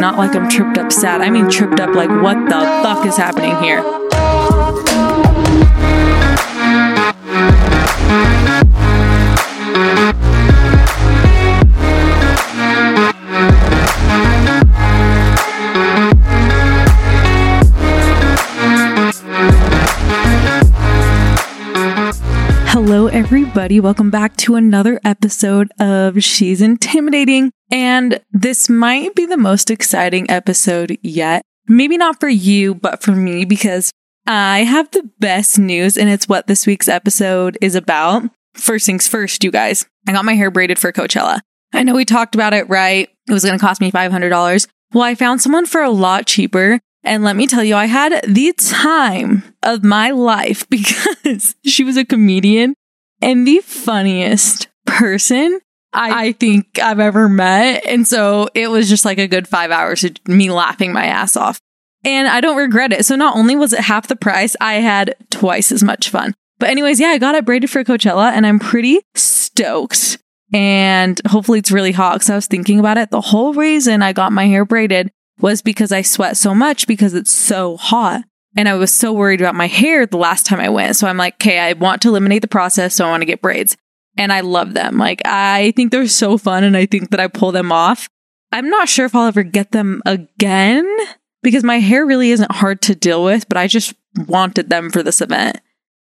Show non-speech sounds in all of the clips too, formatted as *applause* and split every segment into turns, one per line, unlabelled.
not like I'm tripped up sad. I mean, tripped up like, what the fuck is happening here? Hello, everybody. Welcome back to another episode of She's Intimidating. And this might be the most exciting episode yet. Maybe not for you, but for me, because I have the best news and it's what this week's episode is about. First things first, you guys. I got my hair braided for Coachella. I know we talked about it, right? It was going to cost me $500. Well, I found someone for a lot cheaper. And let me tell you, I had the time of my life *laughs* because she was a comedian and the funniest person I, I, think I've ever met. And so it was just like a good five hours of me laughing my ass off. And I don't regret it. So not only was it half the price, I had twice as much fun. But anyways, yeah, I got it braided for Coachella and I'm pretty stoked. And hopefully it's really hot because I was thinking about it. The whole reason I got my hair braided was because I sweat so much because it's so hot. And I was so worried about my hair the last time I went. So I'm like, okay, I want to eliminate the process. So I want to get braids. And I love them. Like, I think they're so fun and I think that I pull them off. I'm not sure if I'll ever get them again because my hair really isn't hard to deal with, but I just wanted them for this event.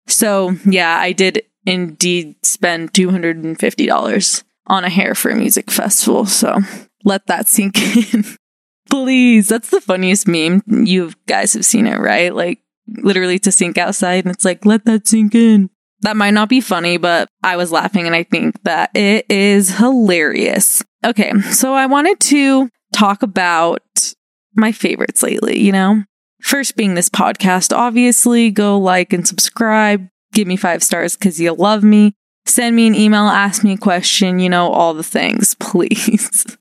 So yeah, I did indeed spend $250 on a hair for a music festival. So let that sink *laughs* in. Please. That's the funniest meme. You guys have seen it, right? Like literally to sink outside and it's like, let that sink in. That might not be funny, but I was laughing and I think that it is hilarious. Okay. So I wanted to talk about my favorites lately, you know? First being this podcast, obviously go like and subscribe, give me five stars because you love me. Send me an email, ask me a question, you know, all the things, *laughs* please.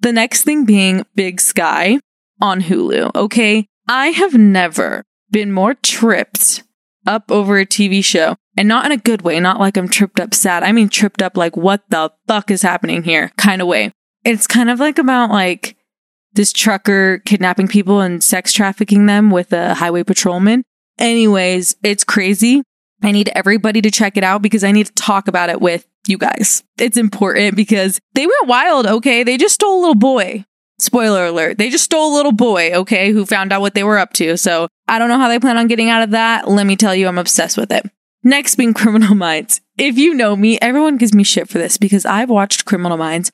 The next thing being Big Sky on Hulu. Okay. I have never been more tripped up over a TV show and not in a good way, not like I'm tripped up sad. I mean, tripped up like, what the fuck is happening here kind of way. It's kind of like about like this trucker kidnapping people and sex trafficking them with a highway patrolman. Anyways, it's crazy. I need everybody to check it out because I need to talk about it with you guys. It's important because they went wild, okay? They just stole a little boy. Spoiler alert. They just stole a little boy, okay, who found out what they were up to. So I don't know how they plan on getting out of that. Let me tell you, I'm obsessed with it. Next being Criminal Minds. If you know me, everyone gives me shit for this because I've watched Criminal Minds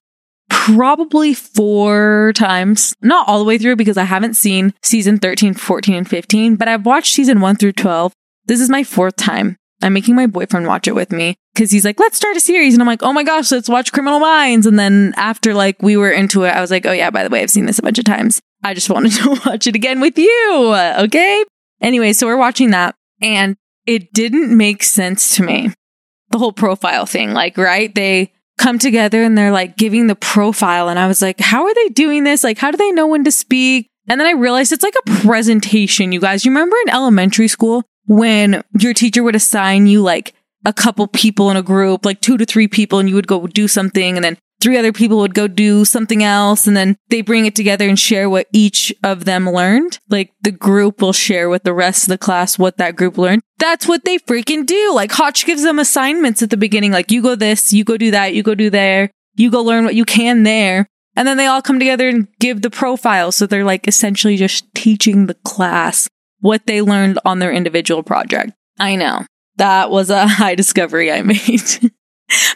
probably four times. Not all the way through because I haven't seen season 13, 14, and 15, but I've watched season 1 through 12. This is my fourth time. I'm making my boyfriend watch it with me because he's like, let's start a series. And I'm like, oh my gosh, let's watch Criminal Minds. And then after like we were into it, I was like, oh yeah, by the way, I've seen this a bunch of times. I just wanted to *laughs* watch it again with you. Okay. Anyway, so we're watching that and it didn't make sense to me. The whole profile thing, like, right? They come together and they're like giving the profile. And I was like, how are they doing this? Like, how do they know when to speak? And then I realized it's like a presentation, you guys. You remember in elementary school when your teacher would assign you like a couple people in a group, like two to three people, and you would go do something, and then three other people would go do something else, and then they bring it together and share what each of them learned. Like the group will share with the rest of the class what that group learned. That's what they freaking do. Like Hotch gives them assignments at the beginning, like you go this, you go do that, you go do there, you go learn what you can there. And then they all come together and give the profile. So they're like essentially just teaching the class what they learned on their individual project. I know that was a *laughs* high discovery I made, *laughs*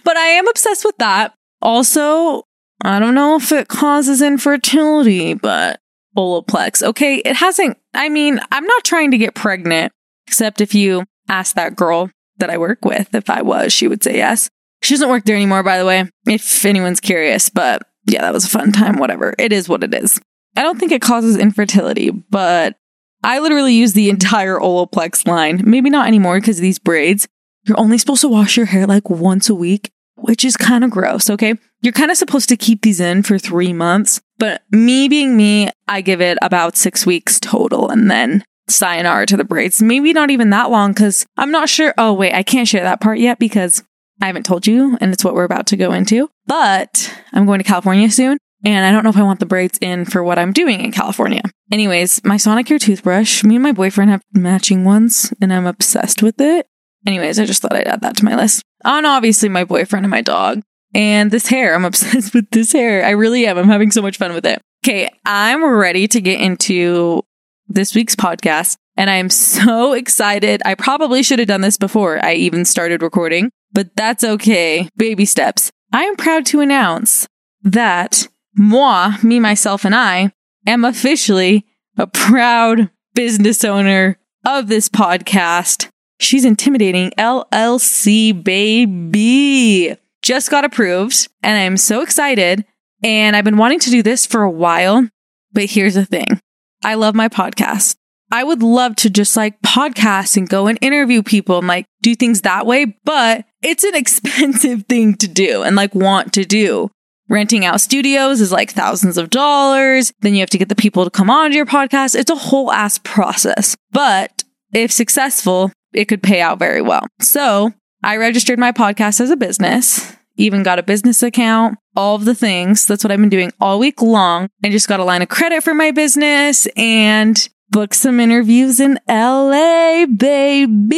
but I am obsessed with that. Also, I don't know if it causes infertility, but Olaplex. Okay. It hasn't, I mean, I'm not trying to get pregnant, except if you ask that girl that I work with if I was, she would say yes. She doesn't work there anymore, by the way, if anyone's curious, but yeah, that was a fun time. Whatever. It is what it is. I don't think it causes infertility, but I literally use the entire Olaplex line. Maybe not anymore because of these braids. You're only supposed to wash your hair like once a week, which is kind of gross, okay? You're kind of supposed to keep these in for three months, but me being me, I give it about six weeks total and then sayonara to the braids. Maybe not even that long because I'm not sure. Oh, wait, I can't share that part yet because I haven't told you and it's what we're about to go into. But I'm going to California soon And I don't know if I want the braids in for what I'm doing in California. Anyways, my Sonicare toothbrush, me and my boyfriend have matching ones and I'm obsessed with it. Anyways, I just thought I'd add that to my list. On obviously my boyfriend and my dog. And this hair, I'm *laughs* obsessed with this hair. I really am. I'm having so much fun with it. Okay, I'm ready to get into this week's podcast. And I'm so *laughs* excited. I probably should have done this before I even started recording, but that's okay. Baby steps. I am proud to announce that moi, me, myself, and I am officially a proud business owner of this podcast. She's intimidating LLC baby. Just got approved and I'm so excited. And I've been wanting to do this for a while. But here's the thing. I love my podcast. I would love to just like podcast and go and interview people and like do things that way, but it's an *laughs* expensive thing to do and like want to do. Renting out studios is like thousands of dollars. Then you have to get the people to come on to your podcast. It's a whole ass process. But if successful, it could pay out very well. So I registered my podcast as a business, even got a business account, all of the things. That's what I've been doing all week long. I just got a line of credit for my business and book some interviews in LA, baby.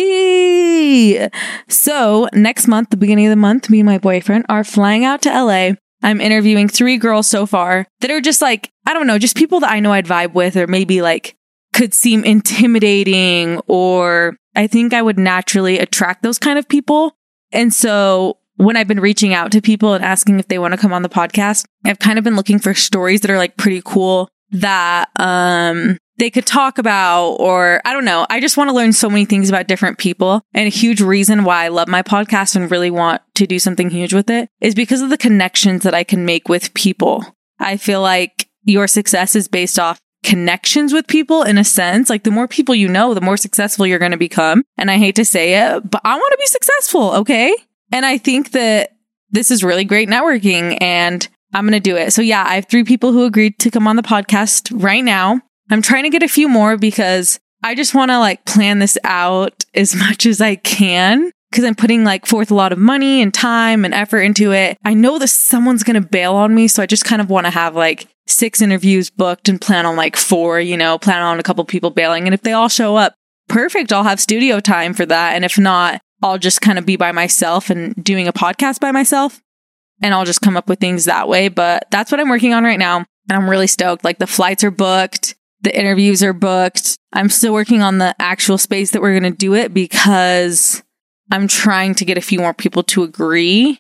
So next month, the beginning of the month, me and my boyfriend are flying out to LA. I'm interviewing three girls so far that are just like, I don't know, just people that I know I'd vibe with, or maybe like could seem intimidating, or I think I would naturally attract those kind of people. And so when I've been reaching out to people and asking if they want to come on the podcast, I've kind of been looking for stories that are like pretty cool that um they could talk about, or I don't know. I just want to learn so many things about different people. And a huge reason why I love my podcast and really want to do something huge with it is because of the connections that I can make with people. I feel like your success is based off connections with people in a sense. Like the more people you know, the more successful you're going to become. And I hate to say it, but I want to be successful. Okay. And I think that this is really great networking and I'm going to do it. So yeah, I have three people who agreed to come on the podcast right now. I'm trying to get a few more because I just want to like plan this out as *laughs* much as I can because I'm putting like forth a lot of money and time and effort into it. I know that someone's going to bail on me. So I just kind of want to have like six interviews booked and plan on like four, you know, plan on a couple people bailing. And if they all show up, perfect. I'll have studio time for that. And if not, I'll just kind of be by myself and doing a podcast by myself and I'll just come up with things that way. But that's what I'm working on right now. And I'm really stoked. Like the flights are booked. The interviews are booked. I'm still working on the actual space that we're going to do it because I'm trying to get a few more people to agree.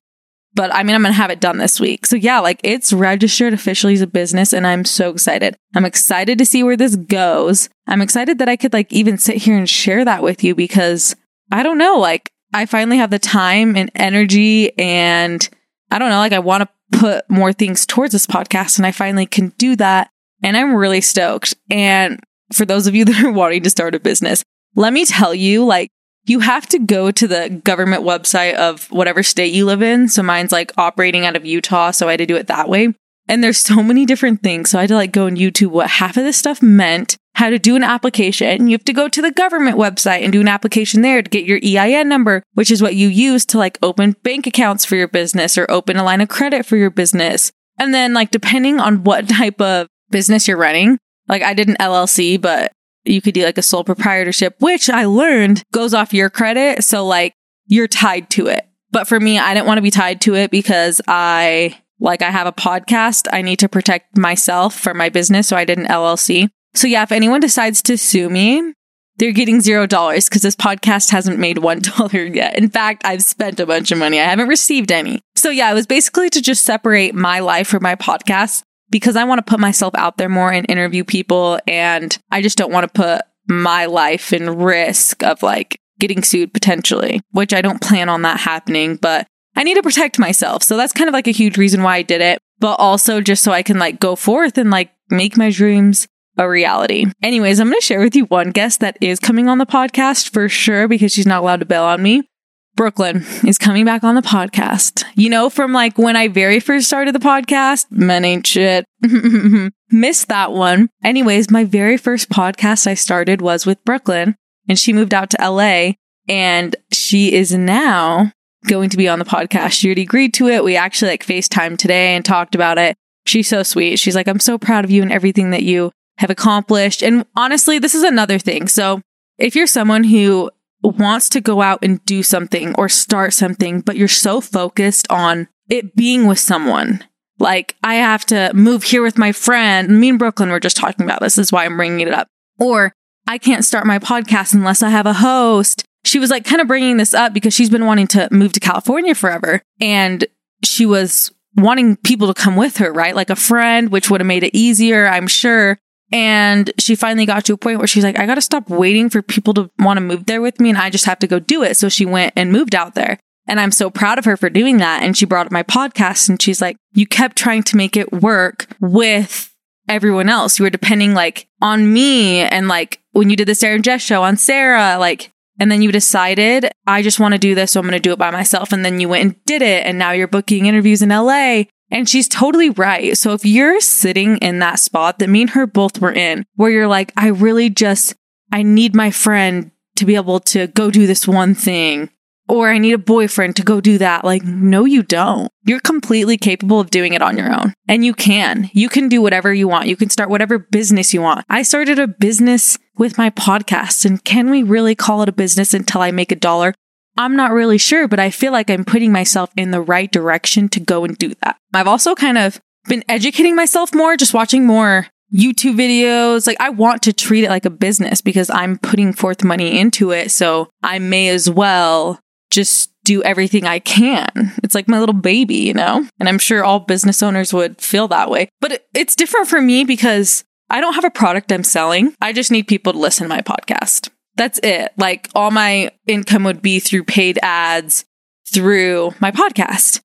But I mean, I'm going to have it done this week. So yeah, like it's registered officially as a business and I'm so excited. I'm excited to see where this goes. I'm excited that I could like even sit here and share that with you because I don't know, like I finally have the time and energy and I don't know, like I want to put more things towards this podcast and I finally can do that and I'm really stoked. And for those of you *laughs* that are wanting to start a business, let me tell you, like, you have to go to the government website of whatever state you live in. So mine's like operating out of Utah. So I had to do it that way. And there's so many different things. So I had to like go on YouTube what half of this stuff meant, how to do an application. You have to go to the government website and do an application there to get your EIN number, which is what you use to like open bank accounts for your business or open a line of credit for your business. And then like depending on what type of business you're running. Like I did an LLC, but you could do like a sole proprietorship, which I learned goes off your credit. So like you're tied to it. But for me, I didn't want to be tied to it because I like I have a podcast. I need to protect myself for my business. So I did an LLC. So yeah, if anyone decides to sue me, they're getting zero dollars because this podcast hasn't made one *laughs* dollar yet. In fact, I've spent a bunch of money. I haven't received any. So yeah, it was basically to just separate my life from my podcast because I want to put myself out there more and interview people. And I just don't want to put my life in risk of like getting sued potentially, which I don't plan on that happening, but I need to protect myself. So that's kind of like a huge reason why I did it, but also just so I can like go forth and like make my dreams a reality. Anyways, I'm going to share with you one guest that is coming on the podcast for sure because she's not allowed to bail on me. Brooklyn is coming back on the podcast. You know, from like when I very first started the podcast, men ain't shit. *laughs* Missed that one. Anyways, my very first podcast I started was with Brooklyn and she moved out to LA and she is now going to be on the podcast. She already agreed to it. We actually like FaceTime today and talked about it. she's so sweet. She's like, I'm so proud of you and everything that you have accomplished. And honestly, this is another thing. So if you're someone who wants to go out and do something or start something, but you're so focused on it being with someone, like I have to move here with my friend. Me and Brooklyn were just talking about this. this is why I'm bringing it up. Or I can't start my podcast unless I have a host. She was like kind of bringing this up because she's been wanting to move to California forever. And she was wanting people to come with her, right? Like a friend, which would have made it easier, I'm sure. And she finally got to a point where she's like, I got to stop waiting for people to want to move there with me and I just have to go do it. So she went and moved out there. And I'm so proud of her for doing that. And she brought up my podcast and she's like, you kept trying to make it work with everyone else. You were depending like on me and like when you did the Sarah and Jess show on Sarah, like, and then you decided, I just want to do this. So I'm going to do it by myself. And then you went and did it. And now you're booking interviews in LA. And she's totally right. So if you're sitting in that spot that me and her both were in, where you're like, I really just, I need my friend to be able to go do this one thing or I need a boyfriend to go do that. Like, no, you don't. You're completely capable of doing it on your own. And you can. You can do whatever you want. You can start whatever business you want. I started a business with my podcast. And can we really call it a business until I make a dollar? I'm not really sure, but I feel like I'm putting myself in the right direction to go and do that. I've also kind of been educating myself more, just watching more YouTube videos. Like I want to treat it like a business because I'm putting forth money into it. So I may as well just do everything I can. It's like my little baby, you know? And I'm sure all business owners would feel that way. But it's different for me because I don't have a product I'm selling. I just need people to listen to my podcast. That's it. Like all my income would be through paid ads through my podcast.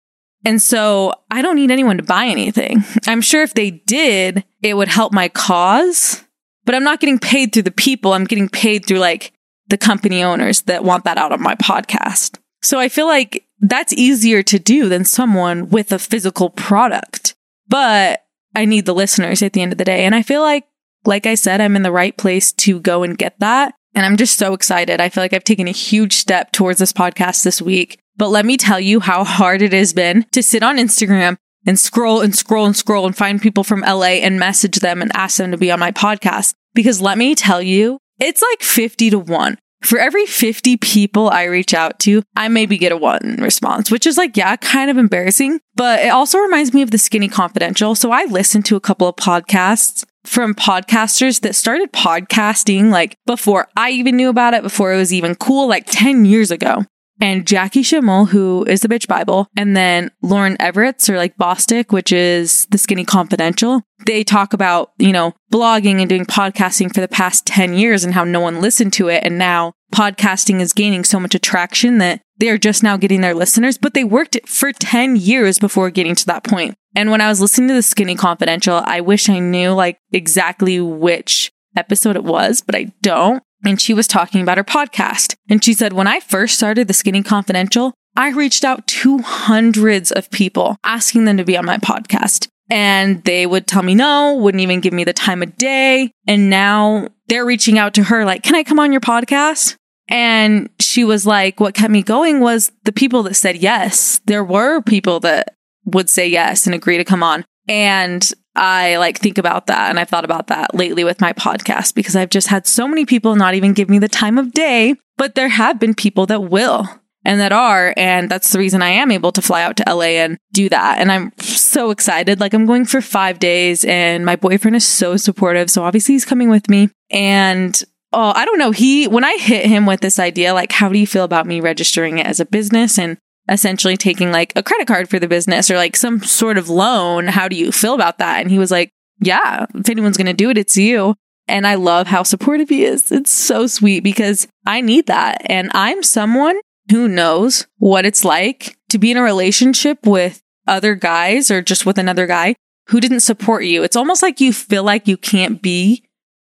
And so I don't need anyone to buy anything. I'm sure if they did, it would help my cause, but I'm not getting paid through the people. I'm getting paid through like the company owners that want that out of my podcast. So I feel like that's easier to do than someone with a physical product. But I need the listeners at the end of the day. And I feel like, like I said, I'm in the right place to go and get that. And I'm just so excited. I feel like I've taken a huge step towards this podcast this week. But let me tell you how hard it has been to sit on Instagram and scroll and scroll and scroll and find people from LA and message them and ask them to be on my podcast. Because let me tell you, it's like 50 to 1. For every 50 people I reach out to, I maybe get a one response, which is like, yeah, kind of embarrassing, but it also reminds me of the Skinny Confidential. So I listened to a couple of podcasts from podcasters that started podcasting like before I even knew about it, before it was even cool, like 10 years ago and Jackie Schimmel, who is the Bitch Bible, and then Lauren Evarts or like Bosstick, which is the Skinny Confidential. They talk about, you know, blogging and doing podcasting for the past 10 years and how no one listened to it. And now podcasting is gaining so much attraction that they're just now getting their listeners, but they worked for 10 years before getting to that point. And when I was listening to the Skinny Confidential, I wish I knew like exactly which episode it was, but I don't and she was talking about her podcast. And she said, when I first started the Skinny Confidential, I reached out to hundreds of people asking them to be on my podcast. And they would tell me no, wouldn't even give me the time of day. And now they're reaching out to her like, can I come on your podcast? And she was like, what kept me going was the people that said yes. There were people that would say yes and agree to come on. And I like think about that. And I've thought about that lately with my podcast because I've just had so many people not even give me the time of day, but there have been people that will and that are. And that's the reason I am able to fly out to LA and do that. And I'm so excited. Like I'm going for five days and my boyfriend is so supportive. So obviously he's coming with me. And oh, I don't know. He, when I hit him with this idea, like, how do you feel about me registering it as a business? And essentially taking like a credit card for the business or like some sort of loan. How do you feel about that? And he was like, yeah, if anyone's going to do it, it's you. And I love how supportive he is. It's so sweet because I need that. And I'm someone who knows what it's like to be in a relationship with other guys or just with another guy who didn't support you. It's almost like you feel like you can't be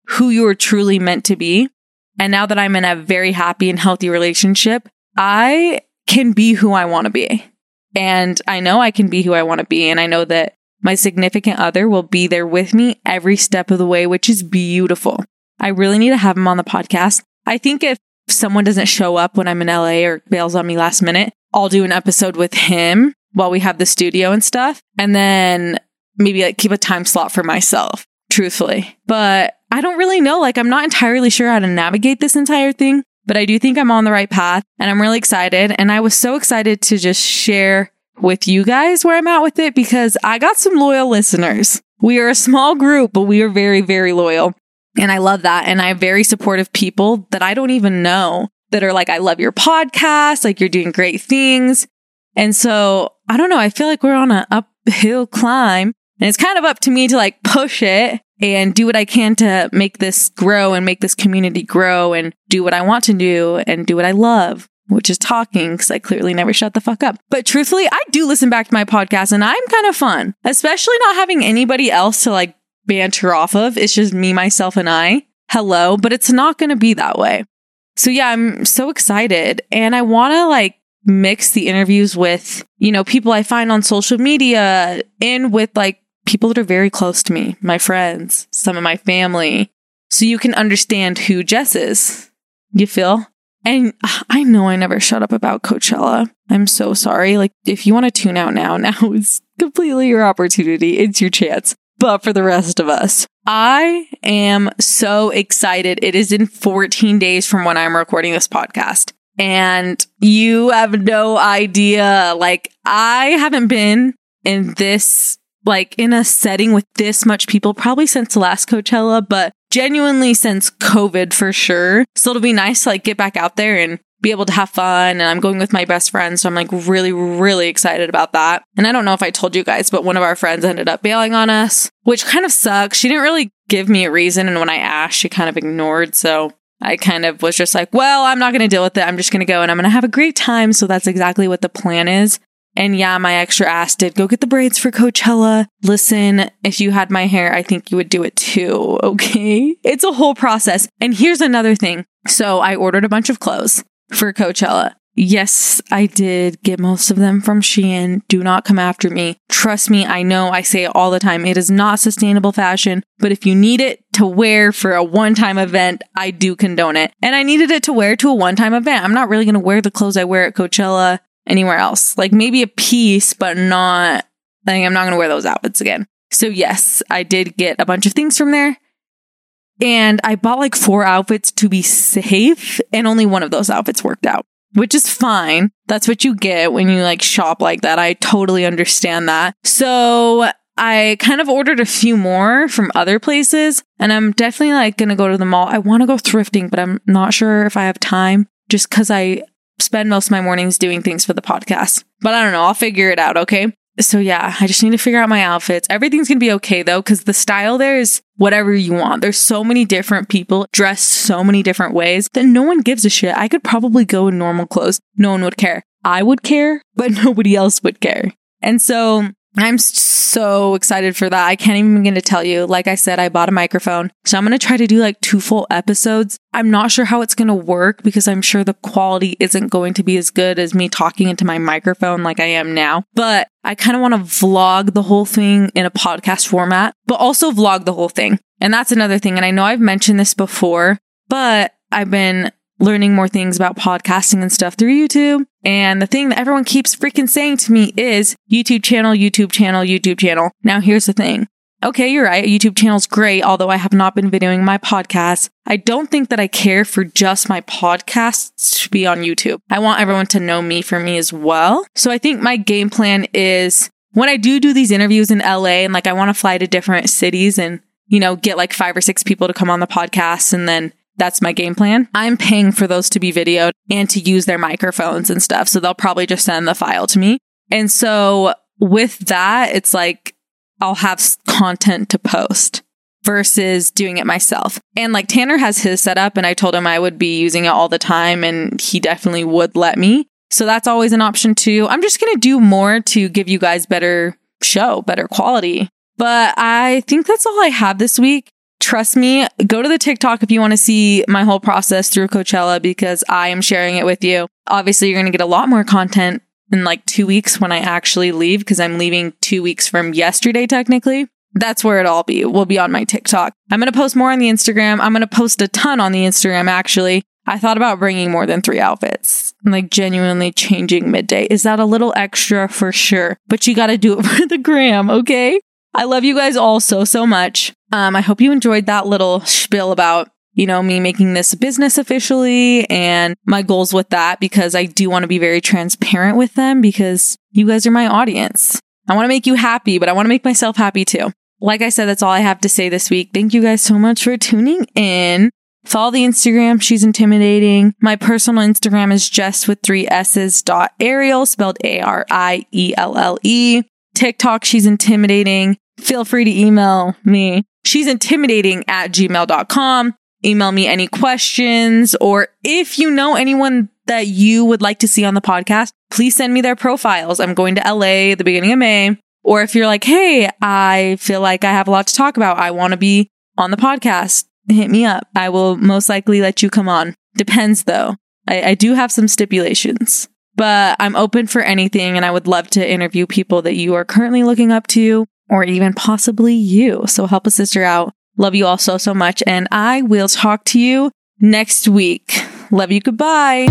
who you were truly meant to be. And now that I'm in a very happy and healthy relationship, I can be who I want to be. And I know I can be who I want to be. And I know that my significant other will be there with me every step of the way, which is beautiful. I really need to have him on the podcast. I think if someone doesn't show up when I'm in LA or bails on me last minute, I'll do an episode with him while we have the studio and stuff. And then maybe like keep a time slot for myself, truthfully. But I don't really know. Like, I'm not entirely sure how to navigate this entire thing, but I do think I'm on the right path and I'm really excited. And I was so excited to just share with you guys where I'm at with it because I got some loyal listeners. We are a small group, but we are very, very loyal. And I love that. And I have very supportive people that I don't even know that are like, I love your podcast. Like you're doing great things. And so I don't know. I feel like we're on an uphill climb and it's kind of up to me to like push it and do what I can to make this grow and make this community grow and do what I want to do and do what I love which is talking because I clearly never shut the fuck up. But truthfully, I do listen back to my podcast and I'm kind of fun, especially not having anybody else to like banter off of. It's just me, myself, and I. Hello, but it's not going to be that way. So yeah, I'm so excited and I want to like mix the interviews with, you know, people I find on social media in with like people that are very close to me, my friends, some of my family, so you can understand who Jess is. You feel? And ah, I know I never shut up about Coachella. I'm so sorry. Like, if you want to tune out now, *laughs* now is completely your opportunity. It's your chance. But for the rest of us, I am so excited. It is in 14 days from when I'm recording this podcast. And you have no idea. Like, I haven't been in this, like, in a setting with this much people probably since last Coachella, but genuinely since COVID for sure. So it'll be nice to like get back out there and be able to have fun. And I'm going with my best friend. So I'm like really, really excited about that. And I don't know if I told you guys, but one of our friends ended up bailing on us, which kind of sucks. She didn't really give me a reason. And when I asked, she kind of ignored. So I kind of was just like, well, I'm not going to deal with it. I'm just going to go and I'm going to have a great time. So that's exactly what the plan is. And yeah, my extra ass did go get the braids for Coachella. Listen, if you had my hair, I think you would do it too. *laughs* Okay. It's a whole process. And here's another thing. So I ordered a bunch of clothes for Coachella. Yes, I did get most of them from Shein. Do not come after me. Trust me, I know I say it all the time. It is not sustainable fashion, but if you need it to wear for a one time event, I do condone it. And I needed it to wear to a one time event. I'm not really going to wear the clothes I wear at Coachella anywhere else. Like maybe a piece, but not, I think I'm not going to wear those outfits again. So yes, I did get a bunch of things from there. And I bought like four outfits to be safe, and only one of those outfits worked out, which is fine. That's what you get when you like shop like that. I totally understand that. So I kind of ordered a few more from other places, and I'm definitely like gonna go to the mall. I wanna go thrifting, but I'm not sure if I have time just because I spend most of my mornings doing things for the podcast. But I don't know, I'll figure it out, okay? So yeah, I just need to figure out my outfits. Everything's gonna be okay though, because the style there is whatever you want. There's so many different people dressed so many different ways that no one gives a shit. I could probably go in normal clothes. No one would care. I would care, but *laughs* nobody else would care. And so I'm so excited for that. I can't even begin to tell you. Like I said, I bought a microphone. So I'm going to try to do like two full episodes. I'm not sure how it's going to work because I'm sure the quality isn't going to be as good as me talking into my microphone like I am now. But I kind of want to vlog the whole thing in a podcast format, but also vlog the whole thing. And that's another thing. And I know I've mentioned this before, but I've been learning more things about podcasting and stuff through YouTube. And the thing that everyone keeps freaking saying to me is YouTube channel, YouTube channel, YouTube channel. Now here's the thing. Okay, you're right. YouTube channel's great, although I have not been videoing my podcast. I don't think that I care for just my podcasts to be on YouTube. I want everyone to know me for me as well. So I think my game plan is when I do do these interviews in LA and like I want to fly to different cities and, you know, get like five or six people to come on the podcast and then that's my game plan. I'm paying for those to be videoed and to use their microphones and stuff. So they'll probably just send the file to me. And so with that, it's like I'll have content to post versus doing it myself. And like Tanner has his setup and I told him I would be using it all the time and he definitely would let me. So that's always an option too. I'm just going to do more to give you guys better show, better quality. But I think that's all I have this week trust me, go to the TikTok if you want to see my whole process through Coachella because I am sharing it with you. Obviously, you're going to get a lot more content in like two weeks when I actually leave because I'm leaving two weeks from yesterday, technically. That's where it'll all be. Will be on my TikTok. I'm going to post more on the Instagram. I'm going to post a ton on the Instagram, actually. I thought about bringing more than three outfits, like genuinely changing midday. Is that a little extra for sure? But you got to do it *laughs* for the gram, okay? I love you guys all so, so much. Um, I hope you enjoyed that little spiel about, you know, me making this business officially and my goals with that because I do want to be very transparent with them because you guys are my audience. I want to make you happy, but I want to make myself happy too. Like I said, that's all I have to say this week. Thank you guys so much for tuning in. Follow the Instagram. She's intimidating. My personal Instagram is Jess with three S's dot Arielle, spelled A R I E L L E. TikTok, she's intimidating. Feel free to email me. She's intimidating at gmail.com. Email me any questions, or if you know anyone that you would like to see on the podcast, please send me their profiles. I'm going to LA at the beginning of May. Or if you're like, hey, I feel like I have a lot to talk about. I want to be on the podcast hit me up. I will most likely let you come on. Depends though. I, I do have some stipulations, but I'm open for anything and I would love to interview people that you are currently looking up to or even possibly you. So help a sister out. Love you all so, so much. And I will talk to you next week. Love you. Goodbye.